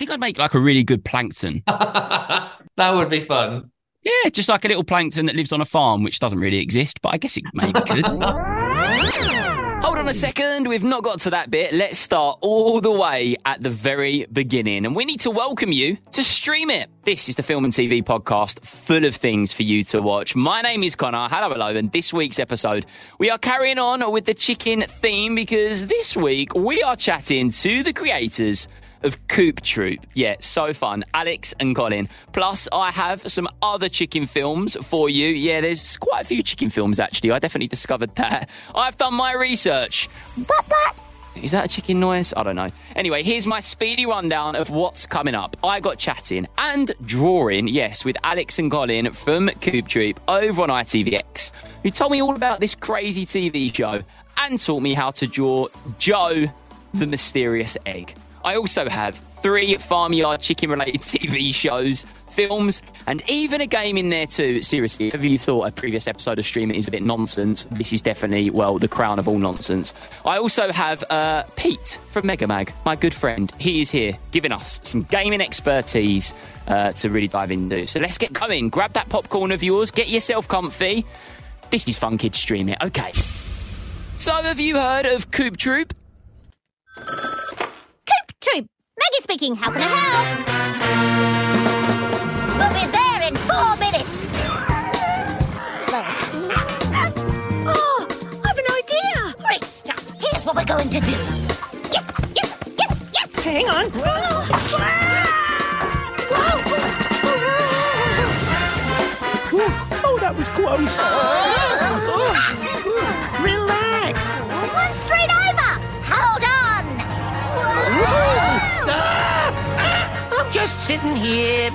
think I'd make like a really good plankton. that would be fun. Yeah, just like a little plankton that lives on a farm, which doesn't really exist, but I guess it maybe could. Hold on a second, we've not got to that bit. Let's start all the way at the very beginning. And we need to welcome you to Stream It. This is the Film and TV podcast full of things for you to watch. My name is Conor. Hello, hello. And this week's episode, we are carrying on with the chicken theme because this week we are chatting to the creators of Coop Troop. Yeah, so fun. Alex and Colin. Plus, I have some other chicken films for you. Yeah, there's quite a few chicken films actually. I definitely discovered that. I've done my research. Is that a chicken noise? I don't know. Anyway, here's my speedy rundown of what's coming up. I got chatting and drawing, yes, with Alex and Colin from Coop Troop over on ITVX, who told me all about this crazy TV show and taught me how to draw Joe the mysterious egg. I also have three farmyard chicken related TV shows, films, and even a game in there too. Seriously, if you thought a previous episode of Stream It is a bit nonsense, this is definitely, well, the crown of all nonsense. I also have uh, Pete from Megamag, my good friend. He is here giving us some gaming expertise uh, to really dive into. So let's get going. Grab that popcorn of yours, get yourself comfy. This is Fun Kids Stream It. Okay. So, have you heard of Coop Troop? Troop, Maggie speaking. How can I help? We'll be there in four minutes. Oh, I've an idea. Great stuff. Here's what we're going to do. Yes, yes, yes, yes. Hang on. Oh, oh that was close. Relax. Sitting here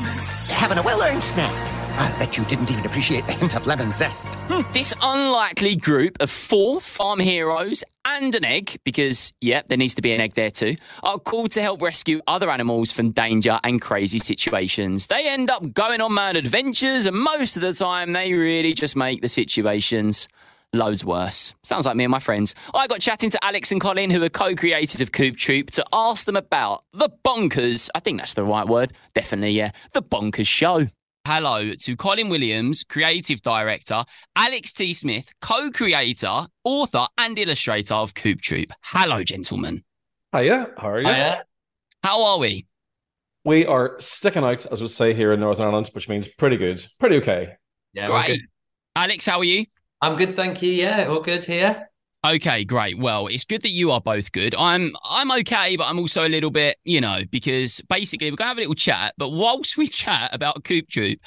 having a well-earned snack. I bet you didn't even appreciate the hint of lemon zest. Hmm. This unlikely group of four farm heroes and an egg, because, yeah, there needs to be an egg there too, are called to help rescue other animals from danger and crazy situations. They end up going on mad adventures, and most of the time, they really just make the situations loads worse. Sounds like me and my friends. I got chatting to Alex and Colin, who are co creators of Coop Troop, to ask them about the bonkers, I think that's the right word, definitely, yeah, the bonkers show. Hello to Colin Williams, creative director, Alex T. Smith, co creator, author, and illustrator of Coop Troop. Hello, gentlemen. Hiya, how are you? Hiya. How are we? We are sticking out, as we say here in Northern Ireland, which means pretty good, pretty okay. Yeah, we're Great. good. Alex, how are you? I'm good, thank you. Yeah, all good here. Okay, great. Well, it's good that you are both good. I'm I'm okay, but I'm also a little bit, you know, because basically we're gonna have a little chat. But whilst we chat about Coop Troop,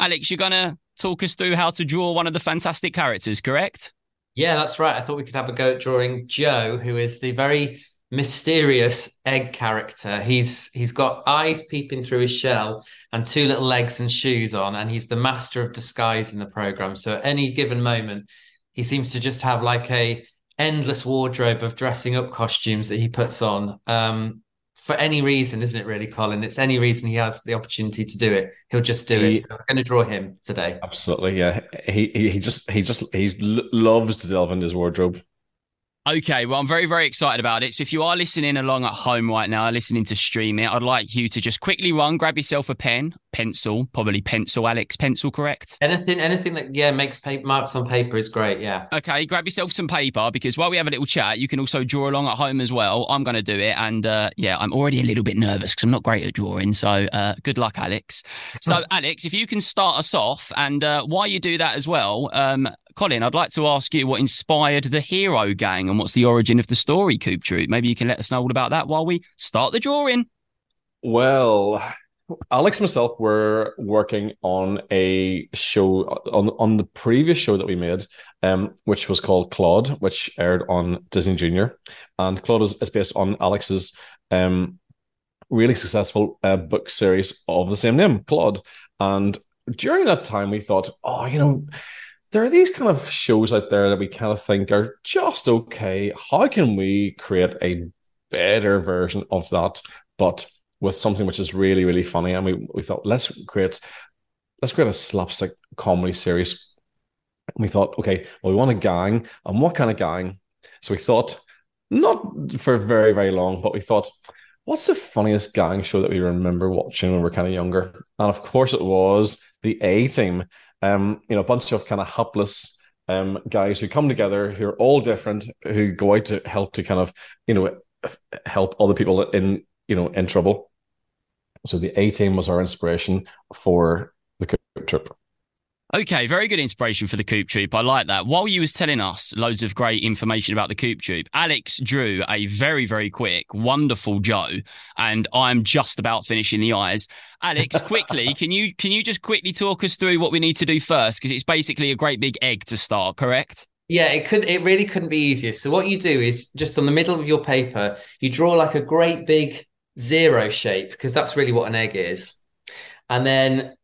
Alex, you're gonna talk us through how to draw one of the fantastic characters, correct? Yeah, that's right. I thought we could have a go at drawing Joe, who is the very mysterious egg character. He's he's got eyes peeping through his shell and two little legs and shoes on, and he's the master of disguise in the program. So at any given moment, he seems to just have like a endless wardrobe of dressing up costumes that he puts on. Um, for any reason, isn't it really, Colin? It's any reason he has the opportunity to do it, he'll just do He- it. So I'm going to draw him today. Absolutely, yeah. He he, he just he just he loves to delve into his wardrobe. Okay, well, I'm very, very excited about it. So, if you are listening along at home right now, listening to stream it, I'd like you to just quickly run, grab yourself a pen, pencil, probably pencil, Alex, pencil, correct? Anything, anything that yeah makes paper, marks on paper is great. Yeah. Okay, grab yourself some paper because while we have a little chat, you can also draw along at home as well. I'm going to do it. And uh, yeah, I'm already a little bit nervous because I'm not great at drawing. So uh, good luck, Alex. So, Alex, if you can start us off, and uh, while you do that as well, um, Colin, I'd like to ask you what inspired the Hero Gang and what's the origin of the story, Coop Troop. Maybe you can let us know all about that while we start the drawing. Well, Alex and myself were working on a show on on the previous show that we made, um, which was called Claude, which aired on Disney Junior, and Claude is, is based on Alex's um really successful uh, book series of the same name, Claude. And during that time, we thought, oh, you know, there are these kind of shows out there that we kind of think are just okay. How can we create a better version of that, but with something which is really, really funny? And we, we thought, let's create let's create a slapstick comedy series. And we thought, okay, well, we want a gang, and what kind of gang? So we thought, not for very, very long, but we thought, what's the funniest gang show that we remember watching when we were kind of younger? And of course, it was the A Team. Um, you know, a bunch of kind of hapless um guys who come together who are all different, who go out to help to kind of you know help other people in you know in trouble. So the A Team was our inspiration for the Troop. Okay, very good inspiration for the Coop Troop. I like that. While you was telling us loads of great information about the Coop Troop, Alex drew a very, very quick, wonderful Joe, and I'm just about finishing the eyes. Alex, quickly, can you can you just quickly talk us through what we need to do first? Because it's basically a great big egg to start, correct? Yeah, it could. It really couldn't be easier. So what you do is just on the middle of your paper, you draw like a great big zero shape because that's really what an egg is, and then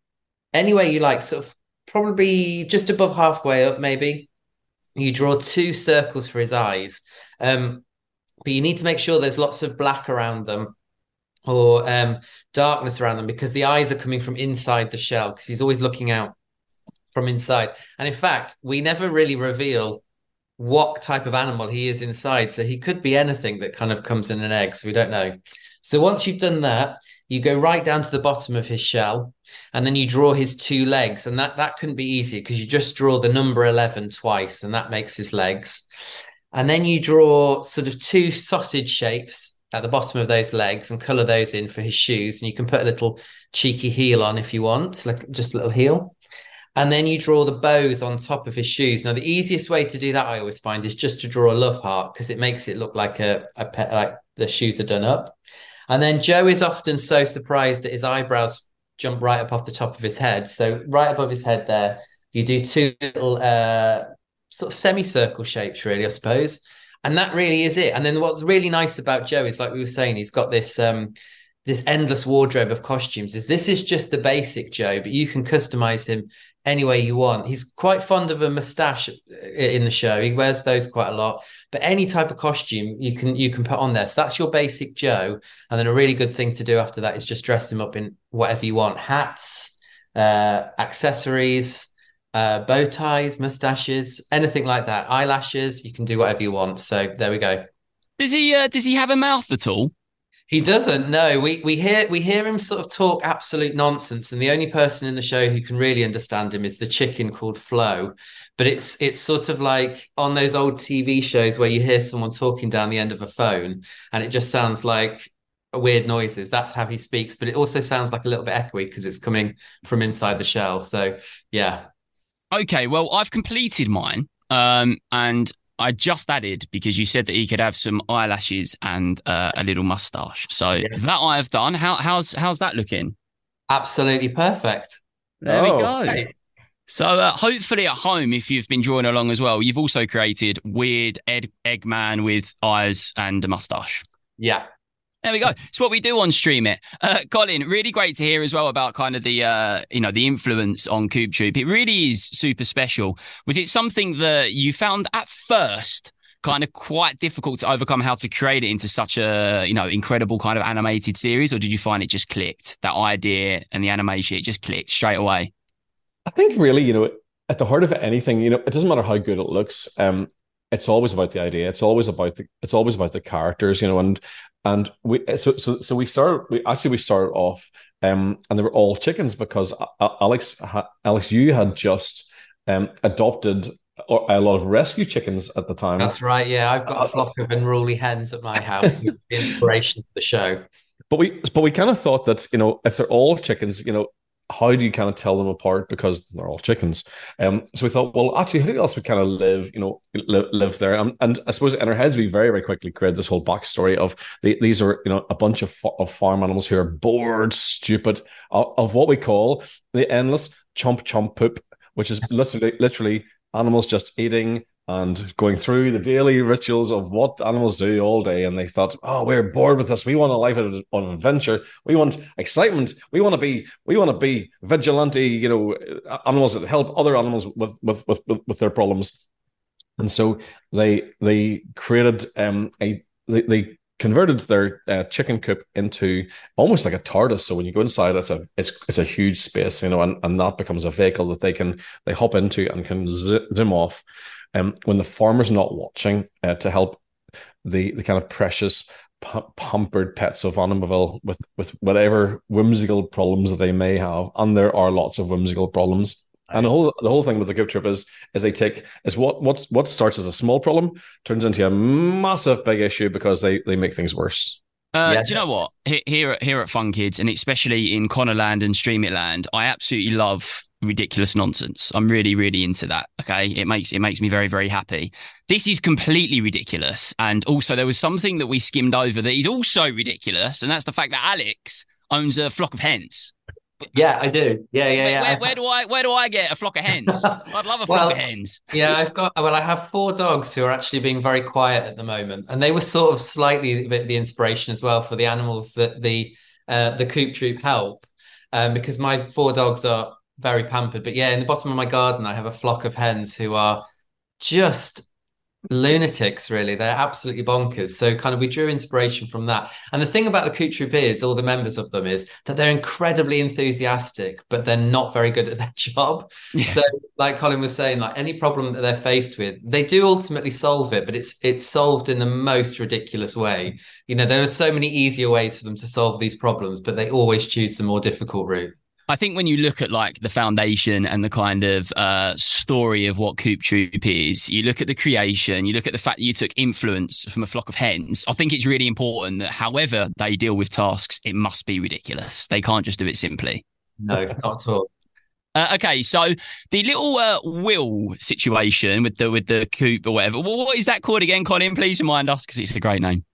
any way you like, sort of probably just above halfway up, maybe. You draw two circles for his eyes, um, but you need to make sure there's lots of black around them or um, darkness around them because the eyes are coming from inside the shell because he's always looking out from inside. And in fact, we never really reveal what type of animal he is inside. So he could be anything that kind of comes in an egg. So we don't know. So once you've done that, you go right down to the bottom of his shell and then you draw his two legs and that that couldn't be easier because you just draw the number 11 twice and that makes his legs. And then you draw sort of two sausage shapes at the bottom of those legs and color those in for his shoes and you can put a little cheeky heel on if you want like just a little heel. And then you draw the bows on top of his shoes. Now the easiest way to do that i always find is just to draw a love heart because it makes it look like a, a like the shoes are done up and then joe is often so surprised that his eyebrows jump right up off the top of his head. So right above his head there, you do two little uh, sort of semicircle shapes, really, I suppose. And that really is it. And then what's really nice about Joe is, like we were saying, he's got this um, this endless wardrobe of costumes. Is this is just the basic Joe, but you can customize him any way you want. He's quite fond of a mustache in the show. He wears those quite a lot. But any type of costume you can you can put on there. So that's your basic Joe. And then a really good thing to do after that is just dress him up in whatever you want: hats, uh, accessories, uh, bow ties, mustaches, anything like that. Eyelashes. You can do whatever you want. So there we go. Does he uh, does he have a mouth at all? He doesn't. No, we we hear we hear him sort of talk absolute nonsense, and the only person in the show who can really understand him is the chicken called Flo. But it's it's sort of like on those old TV shows where you hear someone talking down the end of a phone, and it just sounds like weird noises. That's how he speaks, but it also sounds like a little bit echoey because it's coming from inside the shell. So yeah. Okay, well, I've completed mine. Um, and I just added because you said that he could have some eyelashes and uh, a little mustache. So yeah. that I have done. How how's how's that looking? Absolutely perfect. There oh, we go. Okay. So uh, hopefully at home, if you've been drawing along as well, you've also created weird egg Eggman with eyes and a mustache. Yeah, there we go. It's what we do on Stream It. Uh, Colin, really great to hear as well about kind of the uh, you know the influence on Coop Troop. It really is super special. Was it something that you found at first kind of quite difficult to overcome how to create it into such a you know incredible kind of animated series, or did you find it just clicked that idea and the animation? It just clicked straight away. I think really, you know, at the heart of anything, you know, it doesn't matter how good it looks. Um, it's always about the idea. It's always about the. It's always about the characters, you know. And and we so so so we started. We actually we started off, um, and they were all chickens because Alex Alex you had just um adopted a lot of rescue chickens at the time. That's right. Yeah, I've got a uh, flock of unruly hens at my house. the inspiration for the show. But we but we kind of thought that you know if they're all chickens, you know how do you kind of tell them apart because they're all chickens? Um, so we thought, well, actually, who else would kind of live, you know, live, live there? And, and I suppose in our heads, we very, very quickly created this whole backstory of the, these are, you know, a bunch of, of farm animals who are bored, stupid, of what we call the endless chomp chomp poop, which is literally, literally animals just eating and going through the daily rituals of what animals do all day. And they thought, oh, we're bored with this. We want a life of, of adventure. We want excitement. We want to be, we want to be vigilante, you know, animals that help other animals with, with, with, with their problems. And so they, they created um, a, they, they converted their uh, chicken coop into almost like a TARDIS. So when you go inside, it's a it's it's a huge space, you know, and, and that becomes a vehicle that they can they hop into and can zoom off um, when the farmer's not watching uh, to help the the kind of precious pampered pets of Animaville with with whatever whimsical problems that they may have, and there are lots of whimsical problems. And the whole the whole thing with the Coop Troop is is they take is what what what starts as a small problem turns into a massive big issue because they they make things worse. Uh, Yeah. Do you know what? Here at here at Fun Kids, and especially in Conorland and Stream It Land, I absolutely love ridiculous nonsense. I'm really, really into that. Okay, it makes it makes me very, very happy. This is completely ridiculous, and also there was something that we skimmed over that is also ridiculous, and that's the fact that Alex owns a flock of hens. Yeah, I do. Yeah, yeah, where, yeah. where, where do I where do I get a flock of hens? I'd love a flock Well, of hens. Yeah, I've got. Well, I have four dogs who are actually being very quiet at the moment, and they were sort of slightly a bit the inspiration as well for the animals that the uh, the Coop Troop help, um, because my four dogs are very pampered. But yeah, in the bottom of my garden, I have a flock of hens who are just lunatics. Really, they're absolutely bonkers. So, kind of, we drew inspiration from that. And the thing about the Troop is, all the members of them is that they're incredibly enthusiastic, but they're not very good at their job. So, like Colin was saying, like any problem that they're faced with, they do ultimately solve it, but it's it's solved in the most ridiculous way. You know, there are so many easier ways for them to solve these problems, but they always choose the more difficult route. I think when you look at like the foundation and the kind of uh, story of what Coop Troop is, you look at the creation, you look at the fact that you took influence from a flock of hens. I think it's really important that however they deal with tasks, it must be ridiculous. They can't just do it simply. No, not at all. Uh, okay, so the little uh, will situation with the with the coop or whatever. What is that called again, Colin? Please remind us because it's a great name.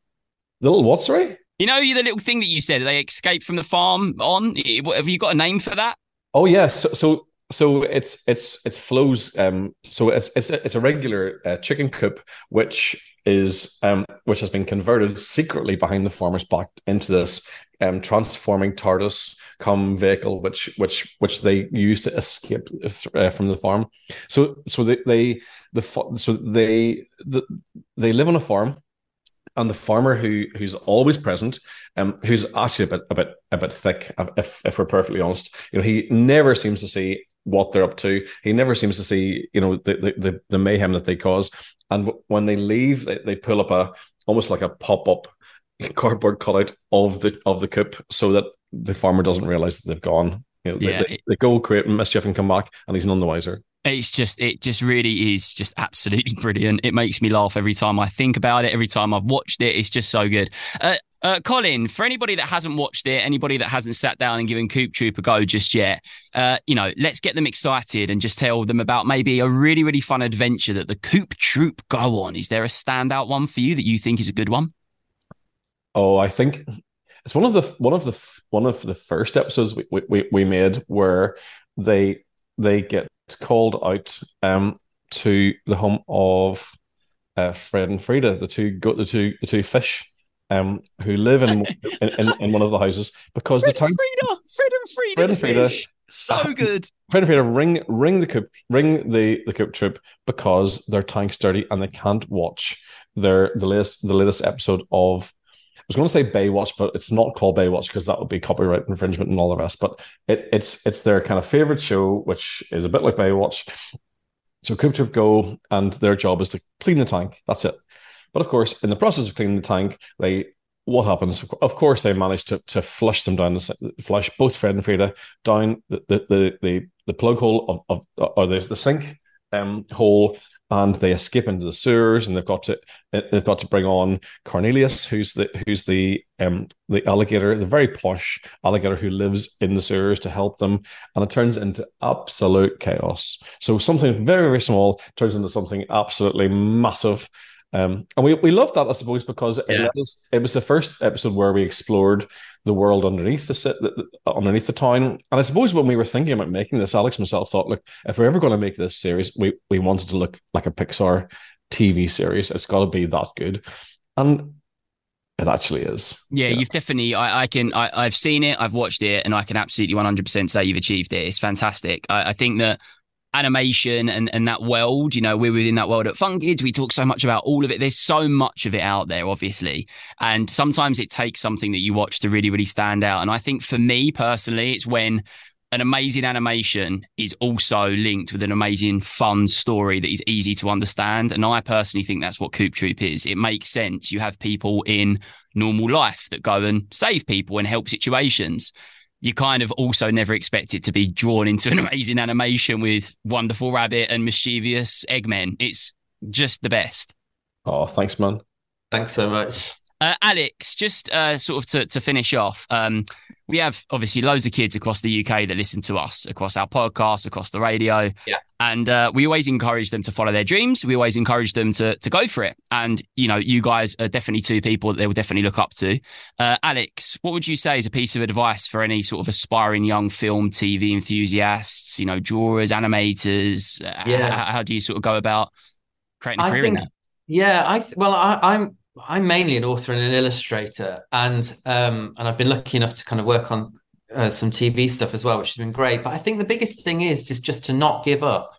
The little what? Sorry. You know the little thing that you said they escaped from the farm on. Have you got a name for that? Oh yes. So so, so it's it's it's flows. Um. So it's it's a, it's a regular uh, chicken coop which is um which has been converted secretly behind the farmer's back into this um transforming TARDIS come vehicle which which which they use to escape uh, from the farm. So so they they the so they the, they live on a farm and the farmer who who's always present, um, who's actually a bit a bit a bit thick, if if we're perfectly honest. You know, he never seems to see what they're up to. He never seems to see you know the the the, mayhem that they cause. And when they leave, they, they pull up a almost like a pop up cardboard cutout of the of the coop, so that the farmer doesn't realize that they've gone. You know, Yeah, they, they, they go create mischief and come back, and he's none the wiser. It's just, it just really is just absolutely brilliant. It makes me laugh every time I think about it. Every time I've watched it, it's just so good. Uh, uh, Colin, for anybody that hasn't watched it, anybody that hasn't sat down and given Coop Troop a go just yet, uh, you know, let's get them excited and just tell them about maybe a really, really fun adventure that the Coop Troop go on. Is there a standout one for you that you think is a good one? Oh, I think it's one of the one of the one of the first episodes we we, we made where they they get called out um to the home of uh, Fred and Frida, the two go the two the two fish um who live in in, in, in one of the houses because the town Frida, Fred and Frida, Fred and Frida. fish. so good. Fred and Frida ring ring the coop ring the the coop troop because their tank's dirty and they can't watch their the latest the latest episode of was going to say Baywatch, but it's not called Baywatch because that would be copyright infringement and all the rest. But it, it's it's their kind of favorite show, which is a bit like Baywatch. So Coop Troop go, and their job is to clean the tank. That's it. But of course, in the process of cleaning the tank, they what happens? Of course, they manage to to flush them down flush both Fred and Frida down the the the the, the plug hole of, of or the the sink um hole and they escape into the sewers and they've got to they've got to bring on Cornelius who's the who's the um the alligator the very posh alligator who lives in the sewers to help them. And it turns into absolute chaos. So something very very small turns into something absolutely massive. Um, and we, we loved that, I suppose, because it, Yeah. let us, it was the first episode where we explored the world underneath the, underneath the town. And I suppose when we were thinking about making this, Alex himself thought, look, if we're ever going to make this series, we we wanted to look like a Pixar TV series. It's got to be that good, and it actually is. Yeah, Yeah. you've definitely. I, I can. I, I've seen it. I've watched it, and I can absolutely one hundred percent say you've achieved it. It's fantastic. I, I think that animation and and that world. You know, we're within that world at Fun Kids. We talk so much about all of it. There's so much of it out there, obviously, and sometimes it takes something that you watch to really, really stand out. And I think for me personally, it's when an amazing animation is also linked with an amazing fun story that is easy to understand. And I personally think that's what Coop Troop is. It makes sense. You have people in normal life that go and save people and help situations. You kind of also never expect it to be drawn into an amazing animation with wonderful rabbit and mischievous Eggmen. It's just the best. Oh, thanks, man. Thanks so much. Uh, Alex, just uh, sort of to, to finish off, um, we have obviously loads of kids across the UK that listen to us across our podcast, across the radio. Yeah. And uh, we always encourage them to follow their dreams. We always encourage them to, to go for it. And, you know, you guys are definitely two people that they will definitely look up to. Uh, Alex, what would you say is a piece of advice for any sort of aspiring young film, TV enthusiasts, you know, drawers, animators? Uh, Yeah. How, how do you sort of go about creating a I career in think, that? yeah, I well, I, I'm I'm mainly an author and an illustrator, and um, and I've been lucky enough to kind of work on uh, some TV stuff as well, which has been great. But I think the biggest thing is just just to not give up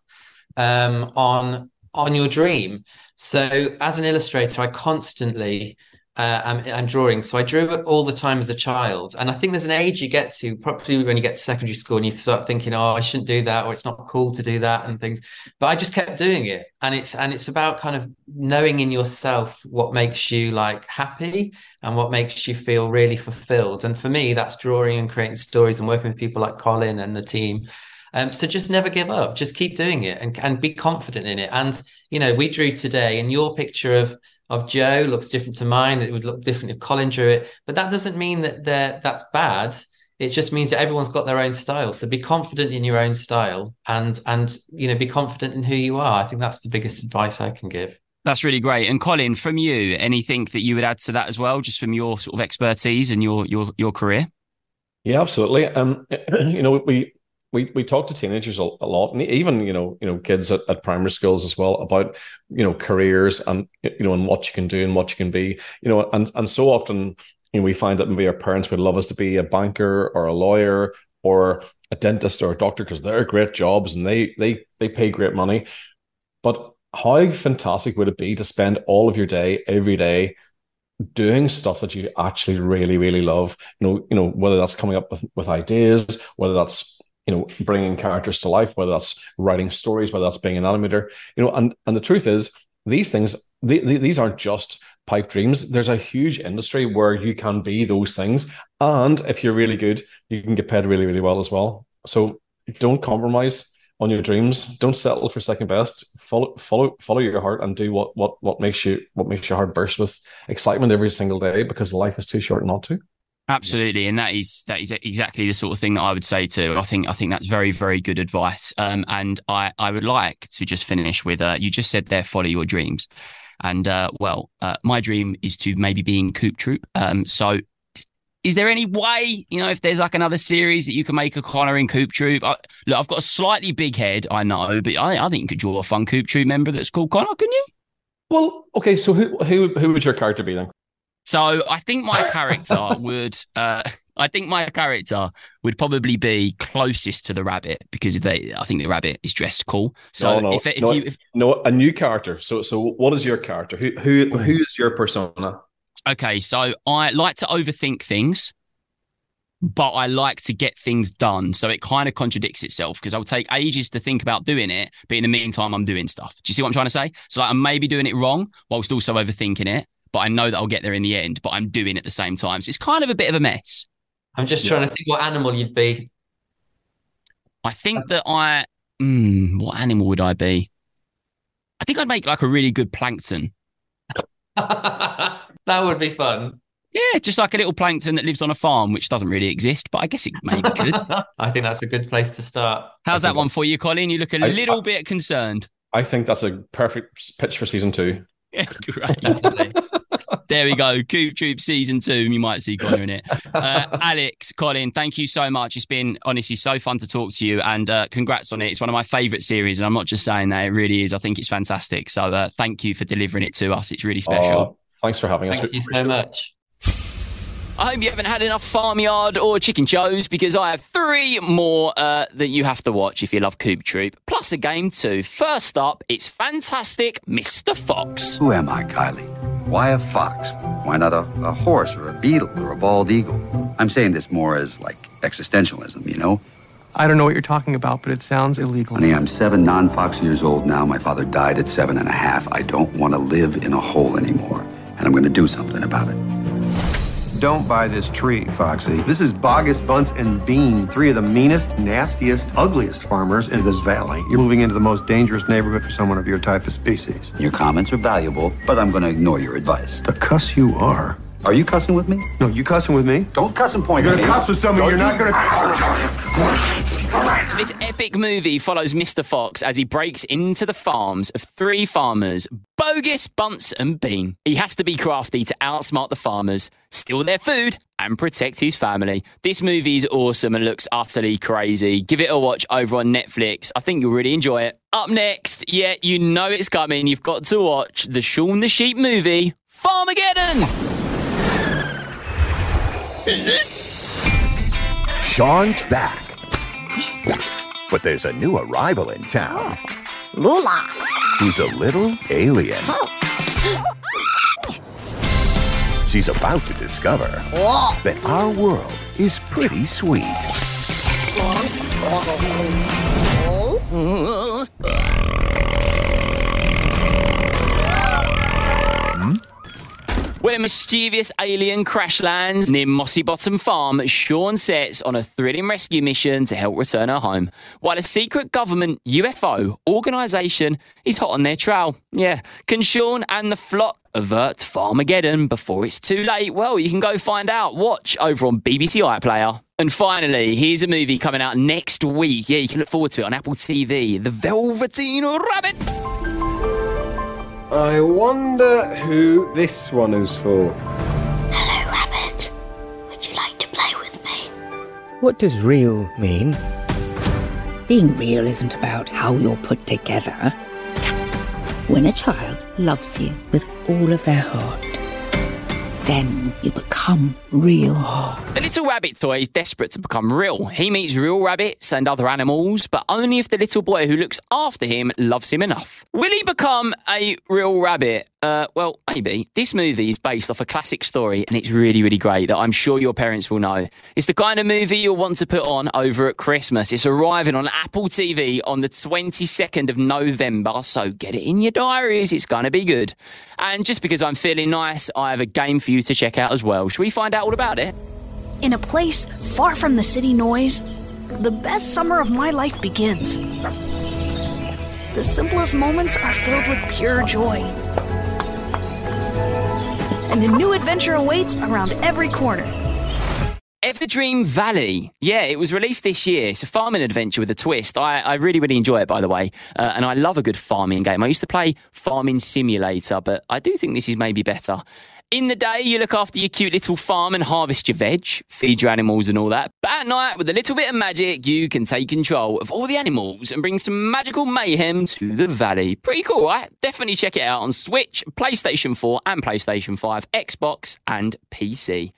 um, on on your dream. So as an illustrator, I constantly uh, I'm drawing. So I drew it all the time as a child, and I think there's an age you get to, probably when you get to secondary school, and you start thinking, "Oh, I shouldn't do that," or "It's not cool to do that," and things. But I just kept doing it, and it's and it's about kind of knowing in yourself what makes you like happy and what makes you feel really fulfilled. And for me, that's drawing and creating stories and working with people like Colin and the team. Um, so just never give up. Just keep doing it and, and be confident in it. And you know, we drew today, and your picture of of Joe looks different to mine. It would look different if Colin drew it, but that doesn't mean that that's bad. It just means that everyone's got their own style. So be confident in your own style, and and you know, be confident in who you are. I think that's the biggest advice I can give. That's really great. And Colin, from you, anything that you would add to that as well, just from your sort of expertise and your your your career? Yeah, absolutely. Um, you know, we we we talk to teenagers a, a lot, and even you know, you know, kids at, at primary schools as well about you know careers and you know and what you can do and what you can be. You know, and and so often you know we find that maybe our parents would love us to be a banker or a lawyer or a dentist or a doctor because they're great jobs and they they they pay great money. But how fantastic would it be to spend all of your day every day doing stuff that you actually really really love you know you know whether that's coming up with, with ideas whether that's you know bringing characters to life whether that's writing stories whether that's being an animator you know and and the truth is these things these aren't just pipe dreams. There's a huge industry where you can be those things. And if you're really good you can get paid really really well as well. So don't compromise on your dreams. Don't settle for second best. Follow follow follow your heart and do what what what makes you what makes your heart burst with excitement every single day because life is too short not to Absolutely, and that is that is exactly the sort of thing that I would say too. I think I think that's very very good advice. Um, and I I would like to just finish with uh, you just said there, follow your dreams, and uh, well, uh, my dream is to maybe be in Coop Troop. Um, so. Is there any way, you know, if there's like another series that you can make a Conor in Coop Troop? I, look, I've got a slightly big head, I know, but I, I think you could draw a fun Coop Troop member that's called Conor, couldn't you? well okay so who who who would your character be then So I think my character would. Uh, I think my character would probably be closest to the rabbit because they. I think the rabbit is dressed cool. So No, no, if, if no. you if, no a new character so so what is your character who who who is your persona okay, so I like to overthink things, but I like to get things done. So it kind of contradicts itself because I'll take ages to think about doing it, but in the meantime, I'm doing stuff. Do you see what I'm trying to say? So like, I'm maybe doing it wrong whilst also overthinking it, but I know that I'll get there in the end. But I'm doing it at the same time. So it's kind of a bit of a mess. I'm just trying to think what animal you'd be. I think that I. Mm, what animal would I be? I think I'd make like a really good plankton. that would be fun. Yeah, just like a little plankton that lives on a farm, which doesn't really exist, but I guess it maybe could. I think that's a good place to start. How's that one for you, Colin? You look a I- little bit concerned. i think that's a perfect pitch for season two Yeah, Great. There we go. Coop Troop season two. You might see Conor in it. Uh, Alex, Colin, thank you so much. It's been honestly so fun to talk to you, and uh, congrats on it. It's one of my favourite series, and I'm not just saying that; it really is. I think it's fantastic. So uh, thank you for delivering it to us. It's really special. Uh, thanks for having us Thank you so much. I hope you haven't had enough Farmyard or Chicken Joes because I have three more uh, that you have to watch if you love Coop Troop, plus a game too. First up, it's fantastic Mr. Fox. Who am I, Kylie? Why a fox? Why not a, a horse or a beetle or a bald eagle? I'm saying this more as like existentialism, you know? I don't know what you're talking about, but it sounds illegal. Honey, I'm seven non fox years old now. My father died at seven and a half. I don't want to live in a hole anymore, and I'm going to do something about it. Don't buy this tree, Foxy. This is Boggis, Bunce, and Bean, three of the meanest, nastiest, ugliest farmers in this valley. You're moving into the most dangerous neighborhood for someone of your type of species. Your comments are valuable, but I'm going to ignore your advice. The cuss you are. Are you cussing with me? No, you cussing with me? Don't cuss and point You're at gonna me. cuss with someone. You're not gonna. So this epic movie follows Mr. Fox as he breaks into the farms of three farmers, Boggis, Bunce, and Bean. He has to be crafty to outsmart the farmers, steal their food, and protect his family. This movie is awesome and looks utterly crazy. Give it a watch over on Netflix. I think you'll really enjoy it. Up next, yeah, you know it's coming. You've got to watch the Shaun the Sheep movie, Farmageddon. Shaun's back. But there's a new arrival in town Lu-La. who's a little alien. She's about to discover that our world is pretty sweet. When a mischievous alien crash lands near Mossy Bottom Farm, Shaun sets on a thrilling rescue mission to help return her home, while a secret government UFO organisation is hot on their trail. Yeah, can Shaun and the flock avert Farmageddon before it's too late? Well, you can go find out. Watch over on BBC iPlayer. And finally, here's a movie coming out next week. Yeah, you can look forward to it on Apple TV The Velveteen Rabbit. I wonder who this one is for. Hello, Rabbit. Would you like to play with me? What does real mean? Being real isn't about how you're put together. When a child loves you with all of their heart, then you become real. The little rabbit toy is desperate to become real. He meets real rabbits and other animals, but only if the little boy who looks after him loves him enough. Will he become a real rabbit? Uh, well, maybe. This movie is based off a classic story and it's really, really great that I'm sure your parents will know. It's the kind of movie you'll want to put on over at Christmas. It's arriving on Apple TV on the 22nd of November, so get it in your diaries. It's going to be good. And just because I'm feeling nice, I have a game for you to check out as well. Should we find out all about it? In a place far from the city noise, the best summer of my life begins. The simplest moments are filled with pure joy. And a new adventure awaits around every corner. Everdream Valley. Yeah, it was released this year. It's a farming adventure with a twist. I, I really, really enjoy it, by the way. Uh, and I love a good farming game. I used to play Farming Simulator, but I do think this is maybe better. In the day, you look after your cute little farm and harvest your veg, feed your animals and all that. But at night, with a little bit of magic, you can take control of all the animals and bring some magical mayhem to the valley. Pretty cool, right? Definitely check it out on Switch, PlayStation 4 and PlayStation 5, Xbox and PC.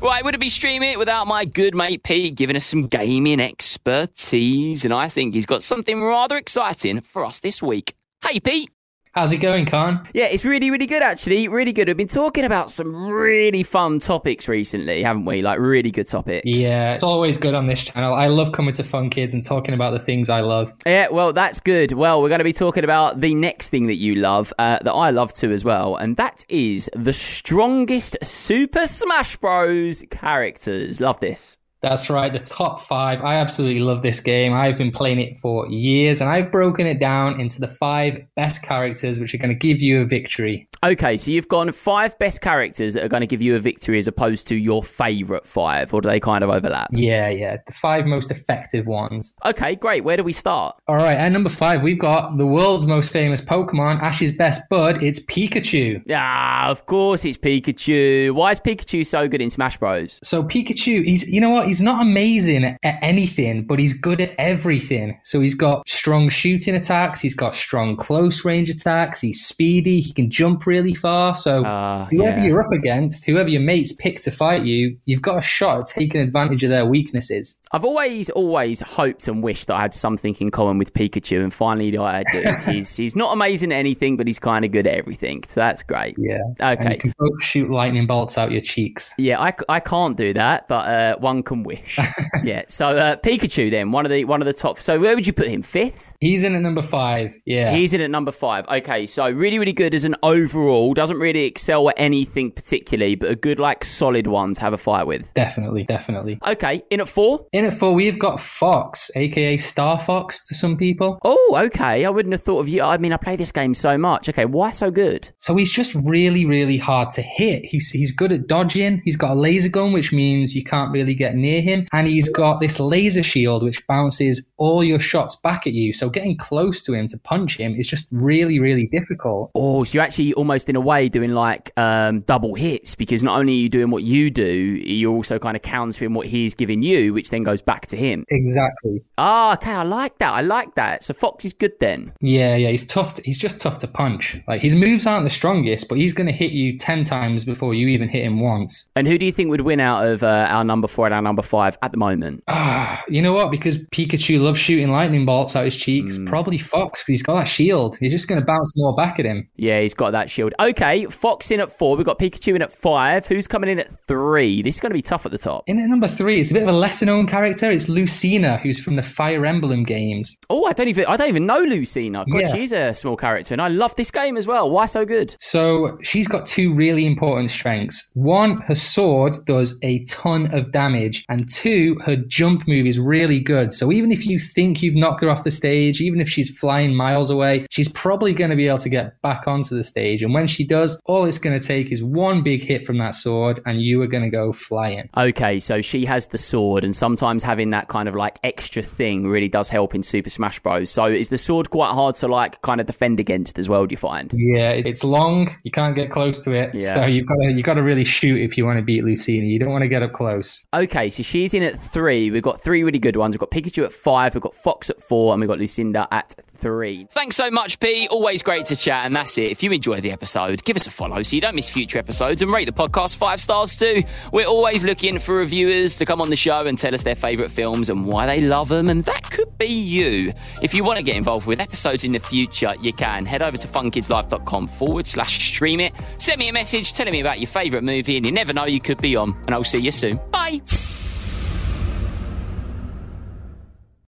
Right, wouldn't be Stream It without my good mate Pete giving us some gaming expertise, and I think he's got something rather exciting for us this week. Hey, Pete. How's it going, Khan? Yeah, it's really, really good, actually. Really good. We've been talking about some really fun topics recently, haven't we? Like, really good topics. Yeah, it's always good on this channel. I love coming to Fun Kids and talking about the things I love. Yeah, well, that's good. Well, we're going to be talking about the next thing that you love, uh, that I love too as well, and that is the strongest Super Smash Bros. characters. Love this. That's right, the top five. I absolutely love this game. I've been playing it for years and I've broken it down into the five best characters which are going to give you a victory. Okay, so you've gone five best characters that are going to give you a victory as opposed to your favourite five, or do they kind of overlap? Yeah, yeah, the five most effective ones. Okay, great. Where do we start? All right, at number five, we've got the world's most famous Pokemon, Ash's best bud. It's Pikachu. Ah, of course it's Pikachu. Why is Pikachu so good in Smash Bros? So Pikachu, he's you know what? He's not amazing at anything, but he's good at everything. So he's got strong shooting attacks. He's got strong close range attacks. He's speedy. He can jump really far. So uh, whoever yeah. you're up against, whoever your mates pick to fight you, you've got a shot at taking advantage of their weaknesses. I've always, always hoped and wished that I had something in common with Pikachu, and finally I do. he's he's not amazing at anything, but he's kind of good at everything. So that's great. Yeah. Okay. And you can both shoot lightning bolts out your cheeks. Yeah, I, I can't do that, but uh, one can wish. yeah. So uh, Pikachu, then one of the one of the top. So where would you put him? Fifth. He's in at number five. Yeah. He's in at number five. Okay. So really, really good as an overall overall. Doesn't really excel at anything particularly, but a good, like, solid one to have a fight with. Definitely, definitely. Okay, in at four? In at four, we've got Fox, aka Star Fox to some people. Oh, okay. I wouldn't have thought of you. I mean, I play this game so much. Okay, why so good? So he's just really, really hard to hit. He's he's good at dodging. He's got a laser gun, which means you can't really get near him, and he's got this laser shield which bounces all your shots back at you. So getting close to him to punch him is just really, really difficult. Oh, so you're actually almost in a way doing like um, double hits because not only are you doing what you do, you're also kind of countering what he's giving you, which then goes back to him. Exactly. Ah, okay. I like that. I like that. So Fox is good then. Yeah, yeah. He's tough. To, he's just tough to punch. Like his moves aren't the strongest, but he's going to hit you ten times before you even hit him once. And who do you think would win out of uh, our number four and our number five at the moment? Ah, you know what? Because Pikachu loves shooting lightning bolts out his cheeks. Hmm. Probably Fox because he's got that shield. He's just going to bounce more back at him. Yeah, he's got that shield. Okay, Fox in at four. We've got Pikachu in at five. Who's coming in at three? This is going to be tough at the top. In at number three, it's a bit of a lesser known character. It's Lucina, who's from the Fire Emblem games. Oh, I don't even I don't even know Lucina. God, Yeah. she's a small character, and I love this game as well. Why so good? So she's got two really important strengths. One, her sword does a ton of damage, and two, her jump move is really good. So even if you think you've knocked her off the stage, even if she's flying miles away, she's probably going to be able to get back onto the stage. And when she does, all it's going to take is one big hit from that sword, and you are going to go flying. Okay, so she has the sword, and sometimes having that kind of like extra thing really does help in Super Smash Bros. So is the sword quite hard to like kind of defend against as well? Do you find? Yeah, it's long. You can't get close to it. Yeah. So you've got to you've got to really shoot if you want to beat Lucina. You don't want to get up close. Okay, so she's in at three. We've got three really good ones. We've got Pikachu at five, we've got Fox at four, and we've got Lucina at three. Thanks so much, P. Always great to chat, and that's it. If you enjoy the episode, give us a follow so you don't miss future episodes and rate the podcast five stars too. We're always looking for reviewers to come on the show and tell us their favourite films and why they love them, and that could be you. If you want to get involved with episodes in the future, you can. Head over to funkidslife.com forward slash stream it. Send me a message telling me about your favourite movie, and you never know, you could be on. And I'll see you soon. Bye.